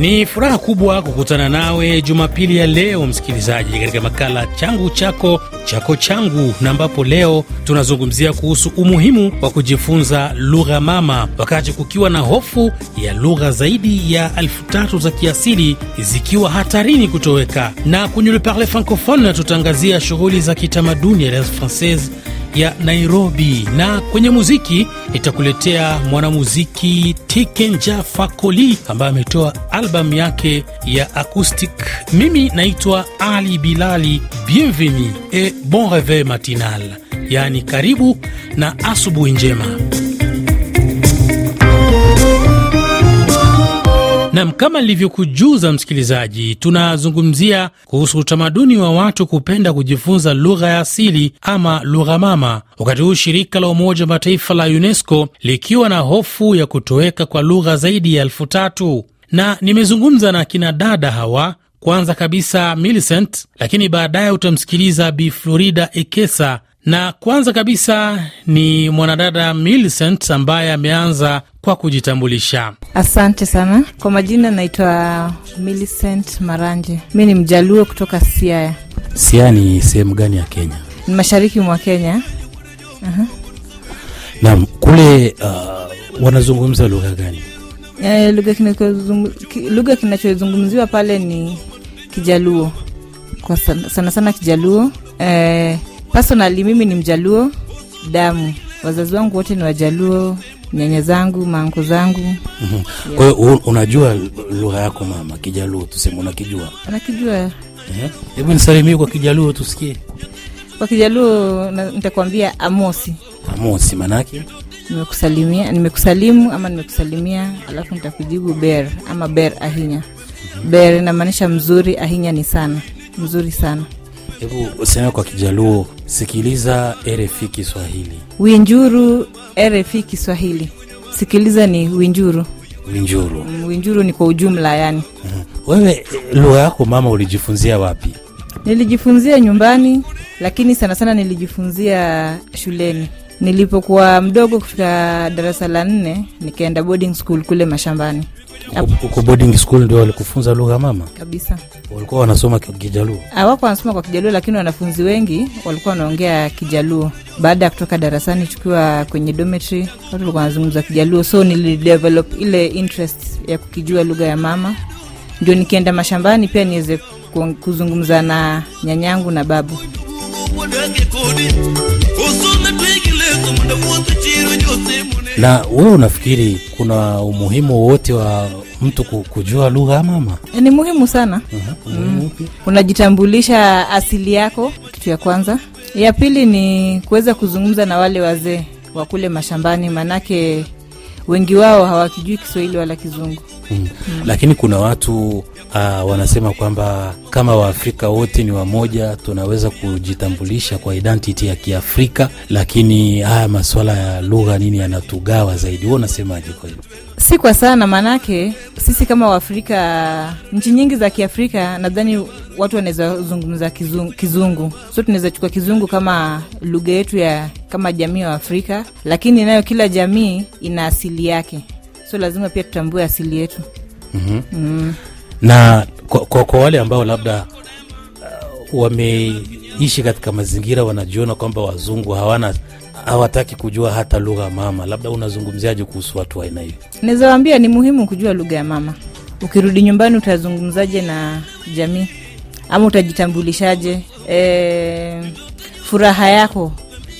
Ni furaha kubwa kukutana nawe Jumapili ya leo, msikilizaji, katika makala changu chako chako changu, na ambapo leo tunazungumzia kuhusu umuhimu wa kujifunza lugha mama wakati kukiwa na hofu ya lugha zaidi ya elfu tatu za kiasili zikiwa hatarini kutoweka. Na kwenye Le Parle Francophone tutaangazia shughuli za kitamaduni ya Alliance Francaise ya Nairobi, na kwenye muziki nitakuletea mwanamuziki Tikenja Fakoli ambaye ametoa albamu yake ya acoustic. Mimi naitwa Ali Bilali. Bienvenue et bon reveil matinal, yaani karibu na asubuhi njema. Nam, kama nilivyokujuza msikilizaji, tunazungumzia kuhusu utamaduni wa watu kupenda kujifunza lugha ya asili ama lugha mama, wakati huu shirika la Umoja wa Mataifa la UNESCO likiwa na hofu ya kutoweka kwa lugha zaidi ya elfu tatu na nimezungumza na kina dada hawa. Kwanza kabisa Millicent, lakini baadaye utamsikiliza Bi Florida Ekesa na kwanza kabisa ni mwanadada Millicent ambaye ameanza kwa kujitambulisha. Asante sana kwa majina, naitwa Millicent Maranje. Mi ni mjaluo kutoka Siaya. Siaya ni sehemu gani ya Kenya? Ni mashariki mwa Kenya. uh-huh. Naam, kule uh, wanazungumza lugha gani? E, lugha kinachozungumziwa pale ni Kijaluo kwa sana sana, sana Kijaluo. E, personally mimi ni mjaluo damu, wazazi wangu wote ni Wajaluo, nyanya zangu, manko zangu. Kwa hiyo yeah. Unajua lugha yako mama, Kijaluo tuseme, unakijua? Nakijua. Hebu nisalimie kwa Kijaluo tusikie. Kwa Kijaluo nitakwambia amosi. Amosi manake nimekusalimia, nimekusalimu ama nimekusalimia, alafu nitakujibu ber ama ber ahinya. mm-hmm. Ber inamaanisha mzuri, ahinya ni sana, mzuri sana. Hebu useme kwa Kijaluo, sikiliza RFI Kiswahili. Winjuru RFI Kiswahili, sikiliza ni winjuru. Winjuru, mm, winjuru ni kwa ujumla yani. Wewe lugha yako mama ulijifunzia wapi? Nilijifunzia nyumbani, lakini sana sana nilijifunzia shuleni nilipokuwa mdogo. Kufika darasa la nne nikaenda boarding school kule mashambani. Uko boarding school ndio walikufunza lugha mama kabisa? Walikuwa wanasoma Kijaluo? Hawako wanasoma kwa Kijaluo, lakini wanafunzi wengi walikuwa wanaongea Kijaluo. Baada ya kutoka darasani, tukiwa kwenye dormitory, watu walikuwa wanazungumza Kijaluo, so nilidevelop ile interest ya kukijua lugha ya mama, ndio nikienda mashambani pia niweze kuzungumza na nyanyangu na babu. Na wewe unafikiri kuna umuhimu wowote wa mtu kujua lugha ya mama? Ni muhimu sana. uh-huh. mm. Unajitambulisha asili yako, kitu ya kwanza. Ya pili ni kuweza kuzungumza na wale wazee wa kule mashambani, maanake wengi wao hawakijui Kiswahili wala Kizungu. Mm. Mm. Lakini kuna watu uh, wanasema kwamba kama Waafrika wote ni wamoja, tunaweza kujitambulisha kwa identity ya Kiafrika, lakini haya masuala ya lugha nini yanatugawa zaidi. Wewe unasemaje kwa hilo? Si kwa sana, maanake sisi kama Waafrika, nchi nyingi za Kiafrika nadhani watu wanaweza zungumza kizungu, kizungu. So tunaweza chukua kizungu kama lugha yetu ya kama jamii wa Afrika, lakini nayo kila jamii ina asili yake, so lazima pia tutambue asili yetu. mm-hmm. mm. na kwa, kwa, kwa wale ambao labda uh, wameishi katika mazingira wanajiona kwamba wazungu hawana hawataki kujua hata lugha mama, labda unazungumziaje kuhusu watu wa aina hiyo? Naweza waambia ni muhimu kujua lugha ya mama. Ukirudi nyumbani utazungumzaje na jamii ama utajitambulishaje? E, furaha yako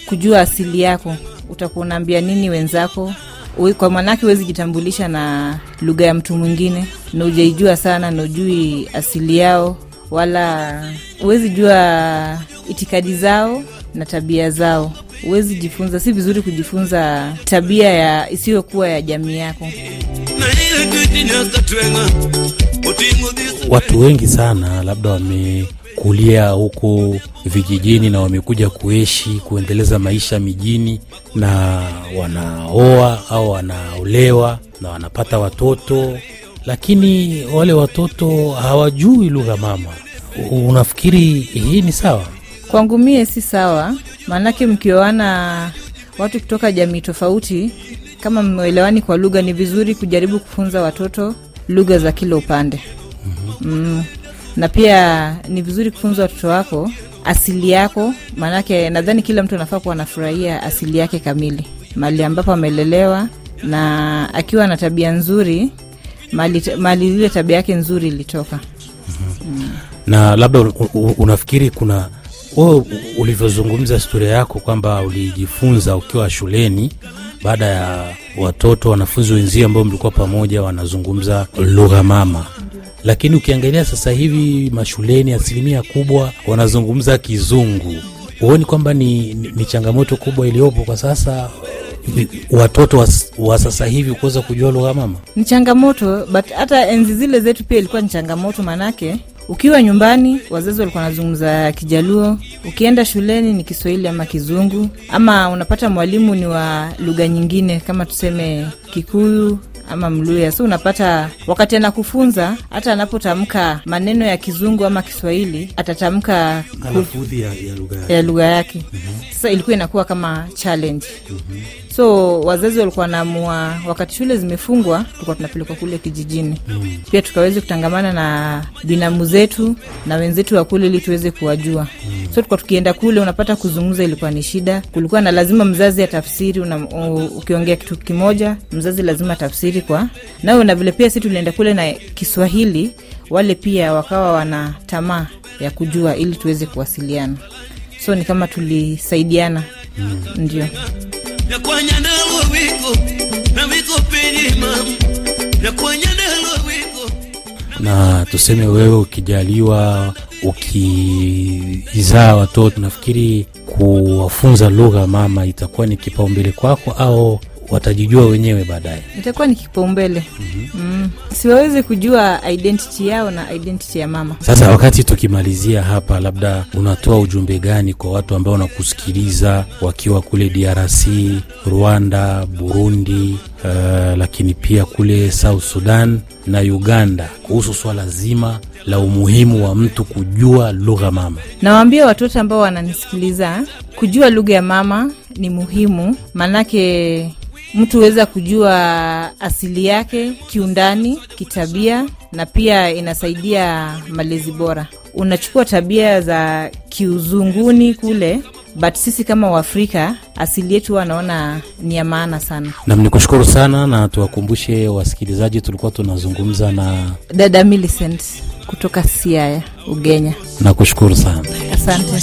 kujua asili yako, utakuwa unaambia nini wenzako? Kwa maanake huwezi jitambulisha na lugha ya mtu mwingine na ujaijua sana na ujui asili yao, wala huwezi jua itikadi zao na tabia zao. Huwezi jifunza, si vizuri kujifunza tabia ya isiyokuwa ya jamii yako. Watu wengi sana labda wamekulia huko vijijini na wamekuja kuishi kuendeleza maisha mijini, na wanaoa au wanaolewa na wanapata watoto, lakini wale watoto hawajui lugha mama. Unafikiri hii ni sawa? Kwangu mie si sawa, maanake mkioana watu kutoka jamii tofauti, kama mmeelewani kwa lugha, ni vizuri kujaribu kufunza watoto lugha za kila upande. Mm. na pia ni vizuri kufunza watoto wako asili yako maanake nadhani kila mtu anafaa kuwa anafurahia asili yake kamili. Mali ambapo amelelewa na akiwa na tabia nzuri mali, mali ile tabia yake nzuri ilitoka na labda u- u- unafikiri kuna wewe ulivyozungumza historia yako kwamba ulijifunza ukiwa shuleni baada ya watoto wanafunzi wenzio ambao mlikuwa pamoja wanazungumza lugha mama. Lakini ukiangalia sasa hivi mashuleni asilimia kubwa wanazungumza kizungu. Huoni kwamba ni, ni, ni changamoto kubwa iliyopo kwa sasa watoto wa, wa sasa hivi kuweza kujua lugha mama? Ni changamoto but hata enzi zile zetu pia ilikuwa ni changamoto manake ukiwa nyumbani wazazi walikuwa wanazungumza kijaluo. Ukienda shuleni ni kiswahili ama kizungu. Ama unapata mwalimu ni wa lugha nyingine kama tuseme kikuyu ama mluya. So unapata wakati anakufunza hata anapotamka maneno ya kizungu ama kiswahili atatamka ya, ya lugha yake. sasa ilikuwa inakuwa kama challenge so wazazi walikuwa naamua wakati shule zimefungwa tulikuwa tunapelekwa kule kijijini. Pia tukaweze kutangamana na binamu zetu na wenzetu wa kule ili tuweze kuwajua. So tulikuwa tukienda kule unapata kuzungumza ilikuwa ni shida. Kulikuwa na lazima mzazi atafsiri ukiongea kitu kimoja mzazi lazima tafsiri kwa nao, na vile pia si tulienda kule na kiswahili wale pia wakawa wana tamaa ya kujua ili tuweze kuwasiliana. So ni kama tulisaidiana. Mm. ndio na tuseme wewe ukijaliwa ukizaa watoto nafikiri kuwafunza lugha mama itakuwa ni kipaumbele kwako au watajijua wenyewe baadaye itakuwa ni kipaumbele mm-hmm. mm. siwawezi kujua identity yao na identity ya mama sasa wakati tukimalizia hapa labda unatoa ujumbe gani kwa watu ambao wanakusikiliza wakiwa kule drc rwanda burundi uh, lakini pia kule south sudan na uganda kuhusu swala zima la umuhimu wa mtu kujua lugha mama nawaambia watoto ambao wananisikiliza kujua lugha ya mama ni muhimu maanake mtu huweza kujua asili yake kiundani kitabia na pia inasaidia malezi bora. Unachukua tabia za kiuzunguni kule but sisi kama waafrika asili yetu wanaona ni ya maana sana. Nam ni kushukuru sana na tuwakumbushe wasikilizaji tulikuwa tunazungumza na dada Millicent kutoka siaya ugenya. Nakushukuru sana. Asante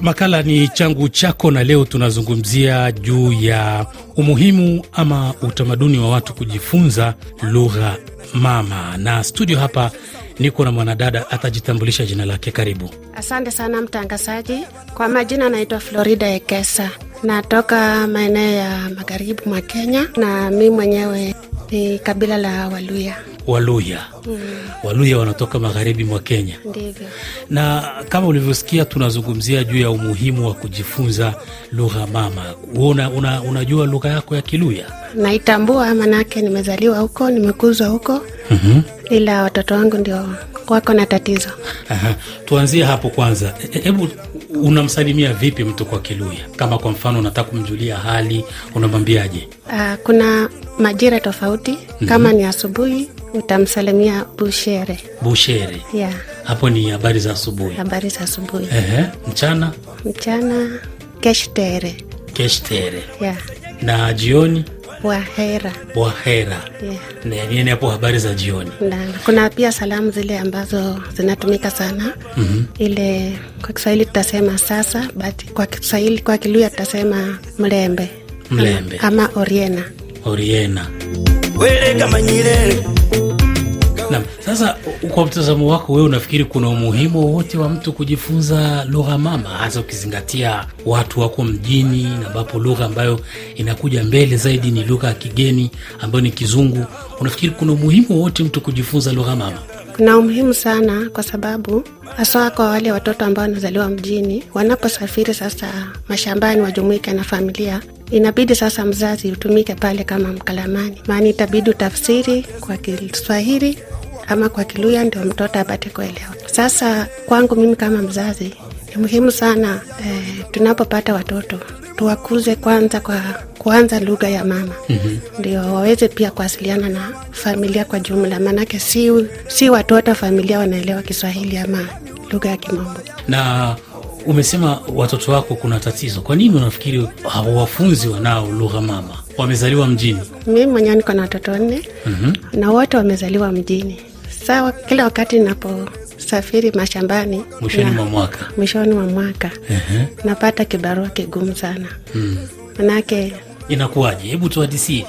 makala ni changu chako na leo tunazungumzia juu ya umuhimu ama utamaduni wa watu kujifunza lugha mama na studio hapa niko na mwanadada atajitambulisha jina lake karibu Asante sana mtangazaji. Kwa majina anaitwa Florida Ekesa, natoka maeneo ya magharibi mwa Kenya na mi mwenyewe ni kabila la Waluya. Waluya mm. waluya wanatoka magharibi mwa kenya Ndivyo. na kama ulivyosikia tunazungumzia juu ya umuhimu wa kujifunza lugha mama una, una, unajua lugha yako ya kiluya Naitambua manake nimezaliwa huko, nimekuzwa huko, mm-hmm. ila watoto wangu ndio wako na tatizo. Aha, tuanzie hapo kwanza. E- Hebu unamsalimia vipi mtu kwa Kiluya? Kama kwa mfano unataka kumjulia hali, unamwambiaje? Uh, kuna majira tofauti kama ni asubuhi utamsalimia bushere. Bushere, Yeah, hapo ni habari za asubuhi. habari za asubuhi. Ehe, mchana Mchana keshtere. keshtere, Yeah, na jioni wahera. bwahera. Yeah. Na nini hapo habari za jioni? Na kuna pia salamu zile ambazo zinatumika sana mm-hmm. ile kwa Kiswahili tutasema sasa, but kwa Kiswahili kwa Kiluya tutasema mlembe Mlembe. ama, ama oriena. Oriena. weregamanyire Naam, sasa kwa mtazamo wako wewe unafikiri kuna umuhimu wowote wa mtu kujifunza lugha mama, hasa ukizingatia watu wako mjini ambapo lugha ambayo inakuja mbele zaidi ni lugha ya kigeni ambayo ni Kizungu. Unafikiri kuna umuhimu wowote mtu kujifunza lugha mama? Kuna umuhimu sana kwa sababu haswa kwa wale watoto ambao wanazaliwa mjini, wanaposafiri sasa mashambani wajumuike na familia, inabidi sasa mzazi utumike pale kama mkalamani, maana itabidi utafsiri kwa Kiswahili ama kwa Kiluya ndio mtoto apate kuelewa. Sasa kwangu mimi kama mzazi Ni muhimu sana eh, tunapopata watoto tuwakuze kwanza kwa kuanza lugha ya mama mm-hmm. ndio waweze pia kuwasiliana na familia kwa jumla, maanake si, si watoto familia wanaelewa Kiswahili ama lugha ya Kimombo. Na umesema watoto wako kuna tatizo, kwa nini unafikiri hawafunzi wanao lugha mama? Wamezaliwa mjini? Mimi mwenyewe niko na watoto wanne mm-hmm. na wote wamezaliwa mjini. Sawa, kila wakati ninaposafiri mashambani Mwishoni mwa mwaka. mwishoni mwa mwaka Ehe. napata kibarua kigumu sana manake Inakuwaje? Hebu tuhadisie.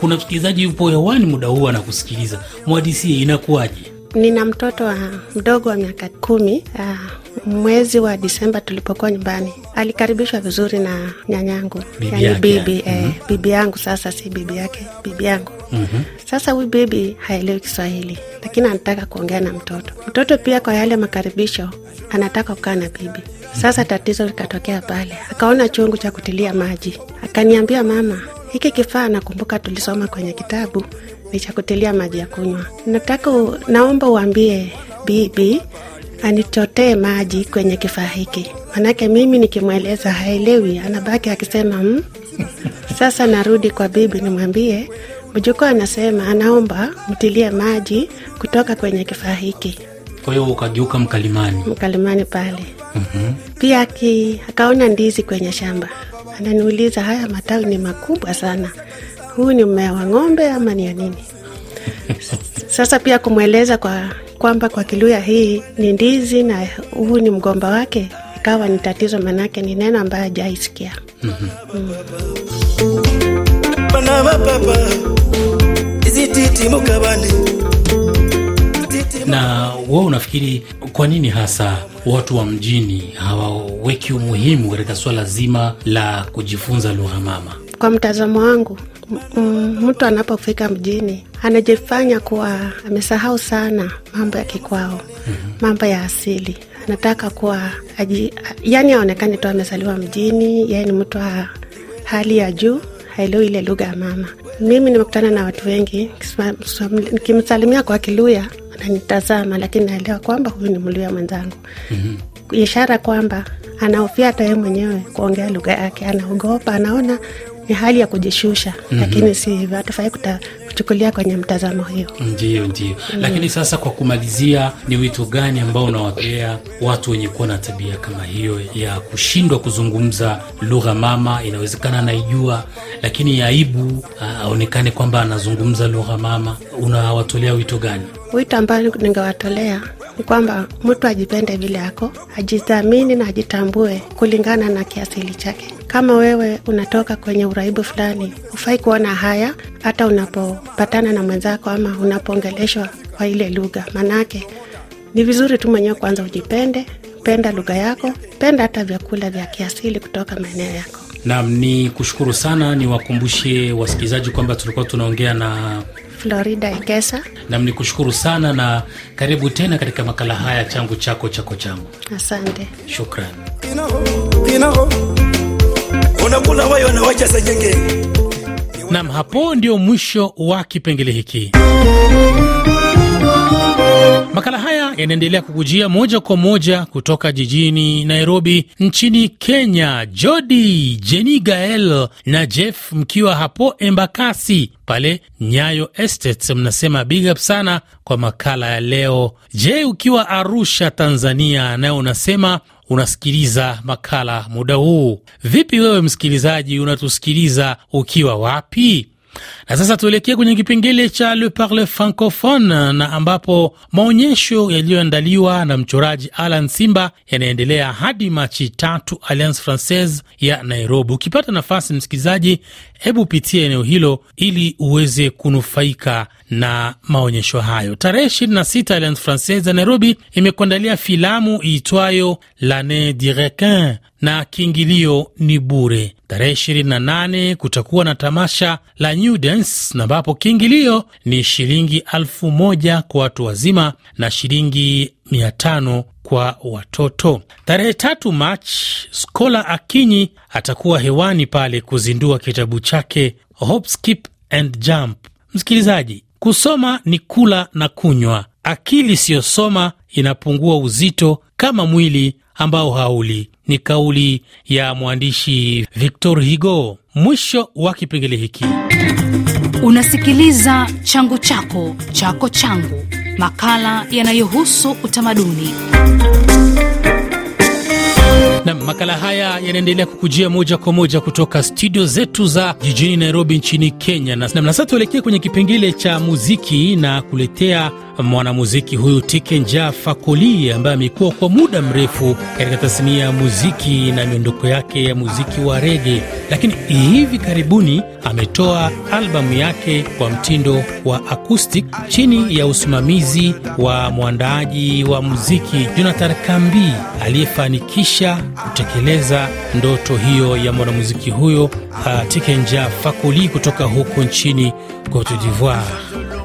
Kuna msikilizaji yupo hewani muda huu anakusikiliza, mwadisie inakuwaje? nina mtoto wa mdogo wa miaka kumi. Uh, mwezi wa Disemba tulipokuwa nyumbani alikaribishwa vizuri na nyanyangu, Bibi yani bibi yani. eh, bibi yangu. Sasa si bibi yake, bibi yangu. Mhm. Sasa huyu bibi haelewi Kiswahili, lakini anataka kuongea na mtoto. Mtoto pia kwa yale makaribisho anataka kukaa na bibi. Sasa tatizo likatokea pale, akaona chungu cha kutilia maji, akaniambia mama, hiki kifaa nakumbuka tulisoma kwenye kitabu ni cha kutilia maji ya kunywa. Nataka naomba uambie bibi anichotee maji kwenye kifaa hiki, manake mimi nikimweleza haelewi, anabaki akisema mm. Sasa narudi kwa bibi nimwambie mjukuu anasema anaomba mtilie maji kutoka kwenye kifaa hiki Kwa hiyo ukageuka mkalimani. mkalimani pale. Mhm. Pia ki, akaona ndizi kwenye shamba, ananiuliza haya matawi ni makubwa sana, huu ni mmea wa ng'ombe ama ni ya nini? Sasa pia kumweleza kwa kwamba kwa Kiluya hii ni ndizi na huu ni mgomba wake, ikawa ni tatizo, manake ni neno ambayo hajaisikia. mm -hmm. mm. Na wewe unafikiri kwa nini hasa watu wa mjini hawaweki umuhimu katika swala zima la kujifunza lugha mama? Kwa mtazamo wangu, mtu anapofika mjini anajifanya kuwa amesahau sana mambo ya kikwao, mambo ya asili. Anataka kuwa aji, yani aonekane tu amezaliwa mjini, yeye ni mtu wa hali ya juu, haelewi ile lugha ya mama. Mimi nimekutana na watu wengi, nikimsalimia kwa Kiluya ananitazama, lakini naelewa kwamba huyu ni Mluya mwenzangu ishara kwamba anahofia hata yeye mwenyewe kuongea lugha yake, anaogopa, anaona ni hali ya kujishusha, lakini si hivyo, hatufai kuchukulia kwenye mtazamo hiyo. Ndio, ndio. Mm. Lakini sasa kwa kumalizia, ni wito gani ambao unawapea watu wenye kuwa na tabia kama hiyo ya kushindwa kuzungumza lugha mama? Inawezekana anaijua, lakini aibu aonekane kwamba anazungumza lugha mama. Unawatolea wito gani? Wito ambayo ningewatolea ni kwamba mtu ajipende vile ako, ajithamini na ajitambue kulingana na kiasili chake. Kama wewe unatoka kwenye uraibu fulani, hufai kuona haya hata unapopatana na mwenzako ama unapoongeleshwa kwa ile lugha. Maanake ni vizuri tu mwenyewe kwanza ujipende, penda lugha yako, penda hata vyakula vya kiasili kutoka maeneo yako. Nam ni kushukuru sana, niwakumbushe wasikilizaji kwamba tulikuwa tunaongea na Florida Ikesa, nam ni kushukuru sana na karibu tena katika makala haya changu chako chako changu. asante. Shukran. Unakula wayo na sengenge Nam, hapo ndio mwisho wa kipengele hiki. Makala haya yanaendelea kukujia moja kwa moja kutoka jijini Nairobi nchini Kenya. Jodi, Jeni, Gael na Jeff mkiwa hapo Embakasi pale Nyayo Estates, mnasema big up sana kwa makala ya leo. Je, ukiwa Arusha, Tanzania, nayo unasema unasikiliza makala muda huu. Vipi wewe msikilizaji, unatusikiliza ukiwa wapi? Na sasa tuelekee kwenye kipengele cha Le Parle Francophone, na ambapo maonyesho yaliyoandaliwa na mchoraji Alan Simba yanaendelea hadi Machi tatu Alliance Francaise ya Nairobi. Ukipata nafasi, msikilizaji, hebu pitia eneo hilo ili uweze kunufaika na maonyesho hayo. Tarehe 26 Alliance Francaise ya Nairobi imekuandalia filamu iitwayo Lane du requin na kiingilio ni bure. Tarehe 28 kutakuwa na tamasha la New Dance ambapo kiingilio ni shilingi elfu moja kwa watu wazima na shilingi mia tano kwa watoto. Tarehe tatu Machi, Skola Akinyi atakuwa hewani pale kuzindua kitabu chake Hop Skip and Jump. Msikilizaji, kusoma ni kula na kunywa, akili isiyosoma inapungua uzito kama mwili ambao hauli. Ni kauli ya mwandishi Victor Hugo. Mwisho wa kipengele hiki. Unasikiliza changu chako chako changu, makala yanayohusu utamaduni. Na makala haya yanaendelea kukujia moja kwa moja kutoka studio zetu za jijini Nairobi nchini Kenya. Na sasa tuelekee kwenye kipengele cha muziki na kuletea mwanamuziki huyu Tikenja Fakoli ambaye amekuwa kwa muda mrefu katika tasnia ya muziki na miondoko yake ya muziki wa rege, lakini hivi karibuni ametoa albamu yake kwa mtindo wa acoustic chini ya usimamizi wa mwandaaji wa muziki Jonathan Kambi aliyefanikisha kutekeleza ndoto hiyo ya mwanamuziki huyo uh, Tikenja Fakoli kutoka huko nchini Cote d'Ivoire.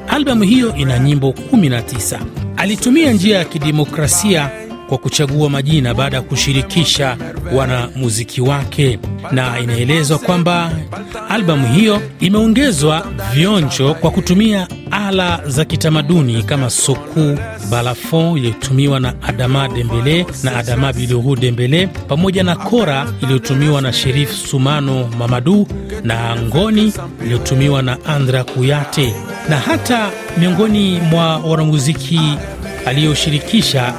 Albamu hiyo ina nyimbo 19. Alitumia njia ya kidemokrasia kwa kuchagua majina baada ya kushirikisha wanamuziki wake, na inaelezwa kwamba albamu hiyo imeongezwa vionjo kwa kutumia ala za kitamaduni kama soku, balafon iliyotumiwa na Adama Dembele na Adama Biluru Dembele, pamoja na kora iliyotumiwa na Sherif Sumano Mamadu na ngoni iliyotumiwa na Andra Kuyate, na hata miongoni mwa wanamuziki aliyoshirikisha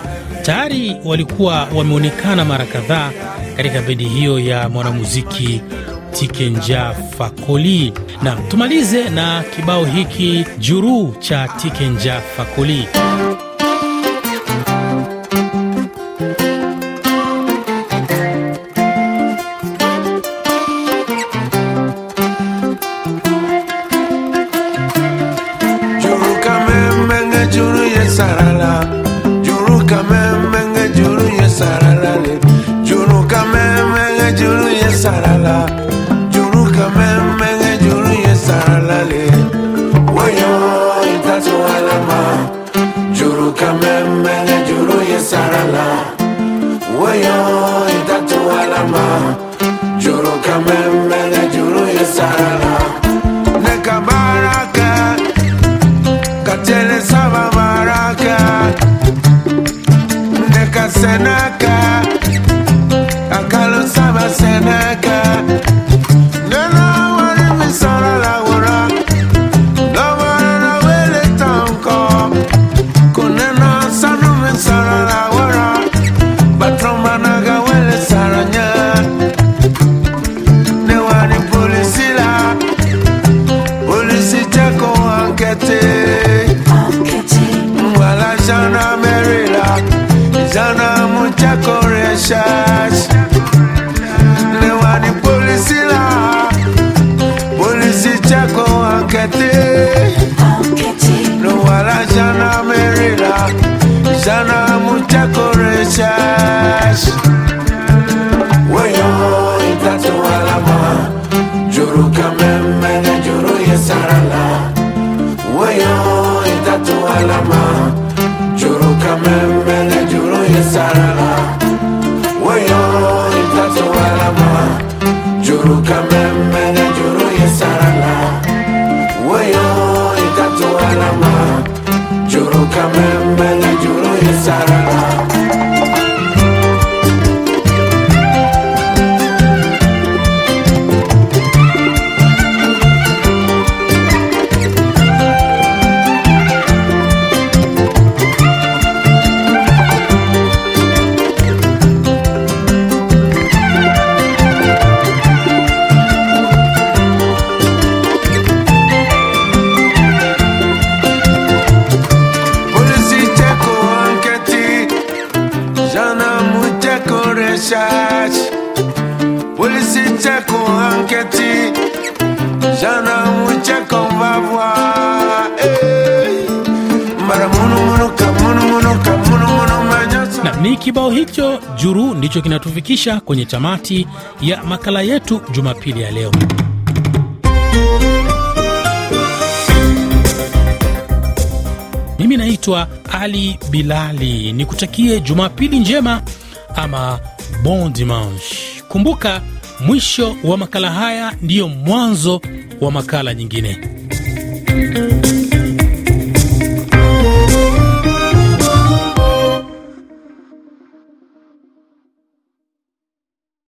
tayari walikuwa wameonekana mara kadhaa katika bendi hiyo ya mwanamuziki Tikenja Fakoli. Na tumalize na kibao hiki juru cha Tikenja Fakoli. Juru kamemenge juru ye Le wala gendarmerie là, gendarme chako recherche. Wayo itatu alama, juru kamemene juru yesarala. Wayo itatu alama Juru kamemele juru yesarala na ni kibao hicho juru ndicho kinatufikisha kwenye tamati ya makala yetu jumapili ya leo. Mimi naitwa ali bilali. Nikutakie jumapili njema ama bon dimanche. Kumbuka mwisho wa makala haya ndiyo mwanzo wa makala nyingine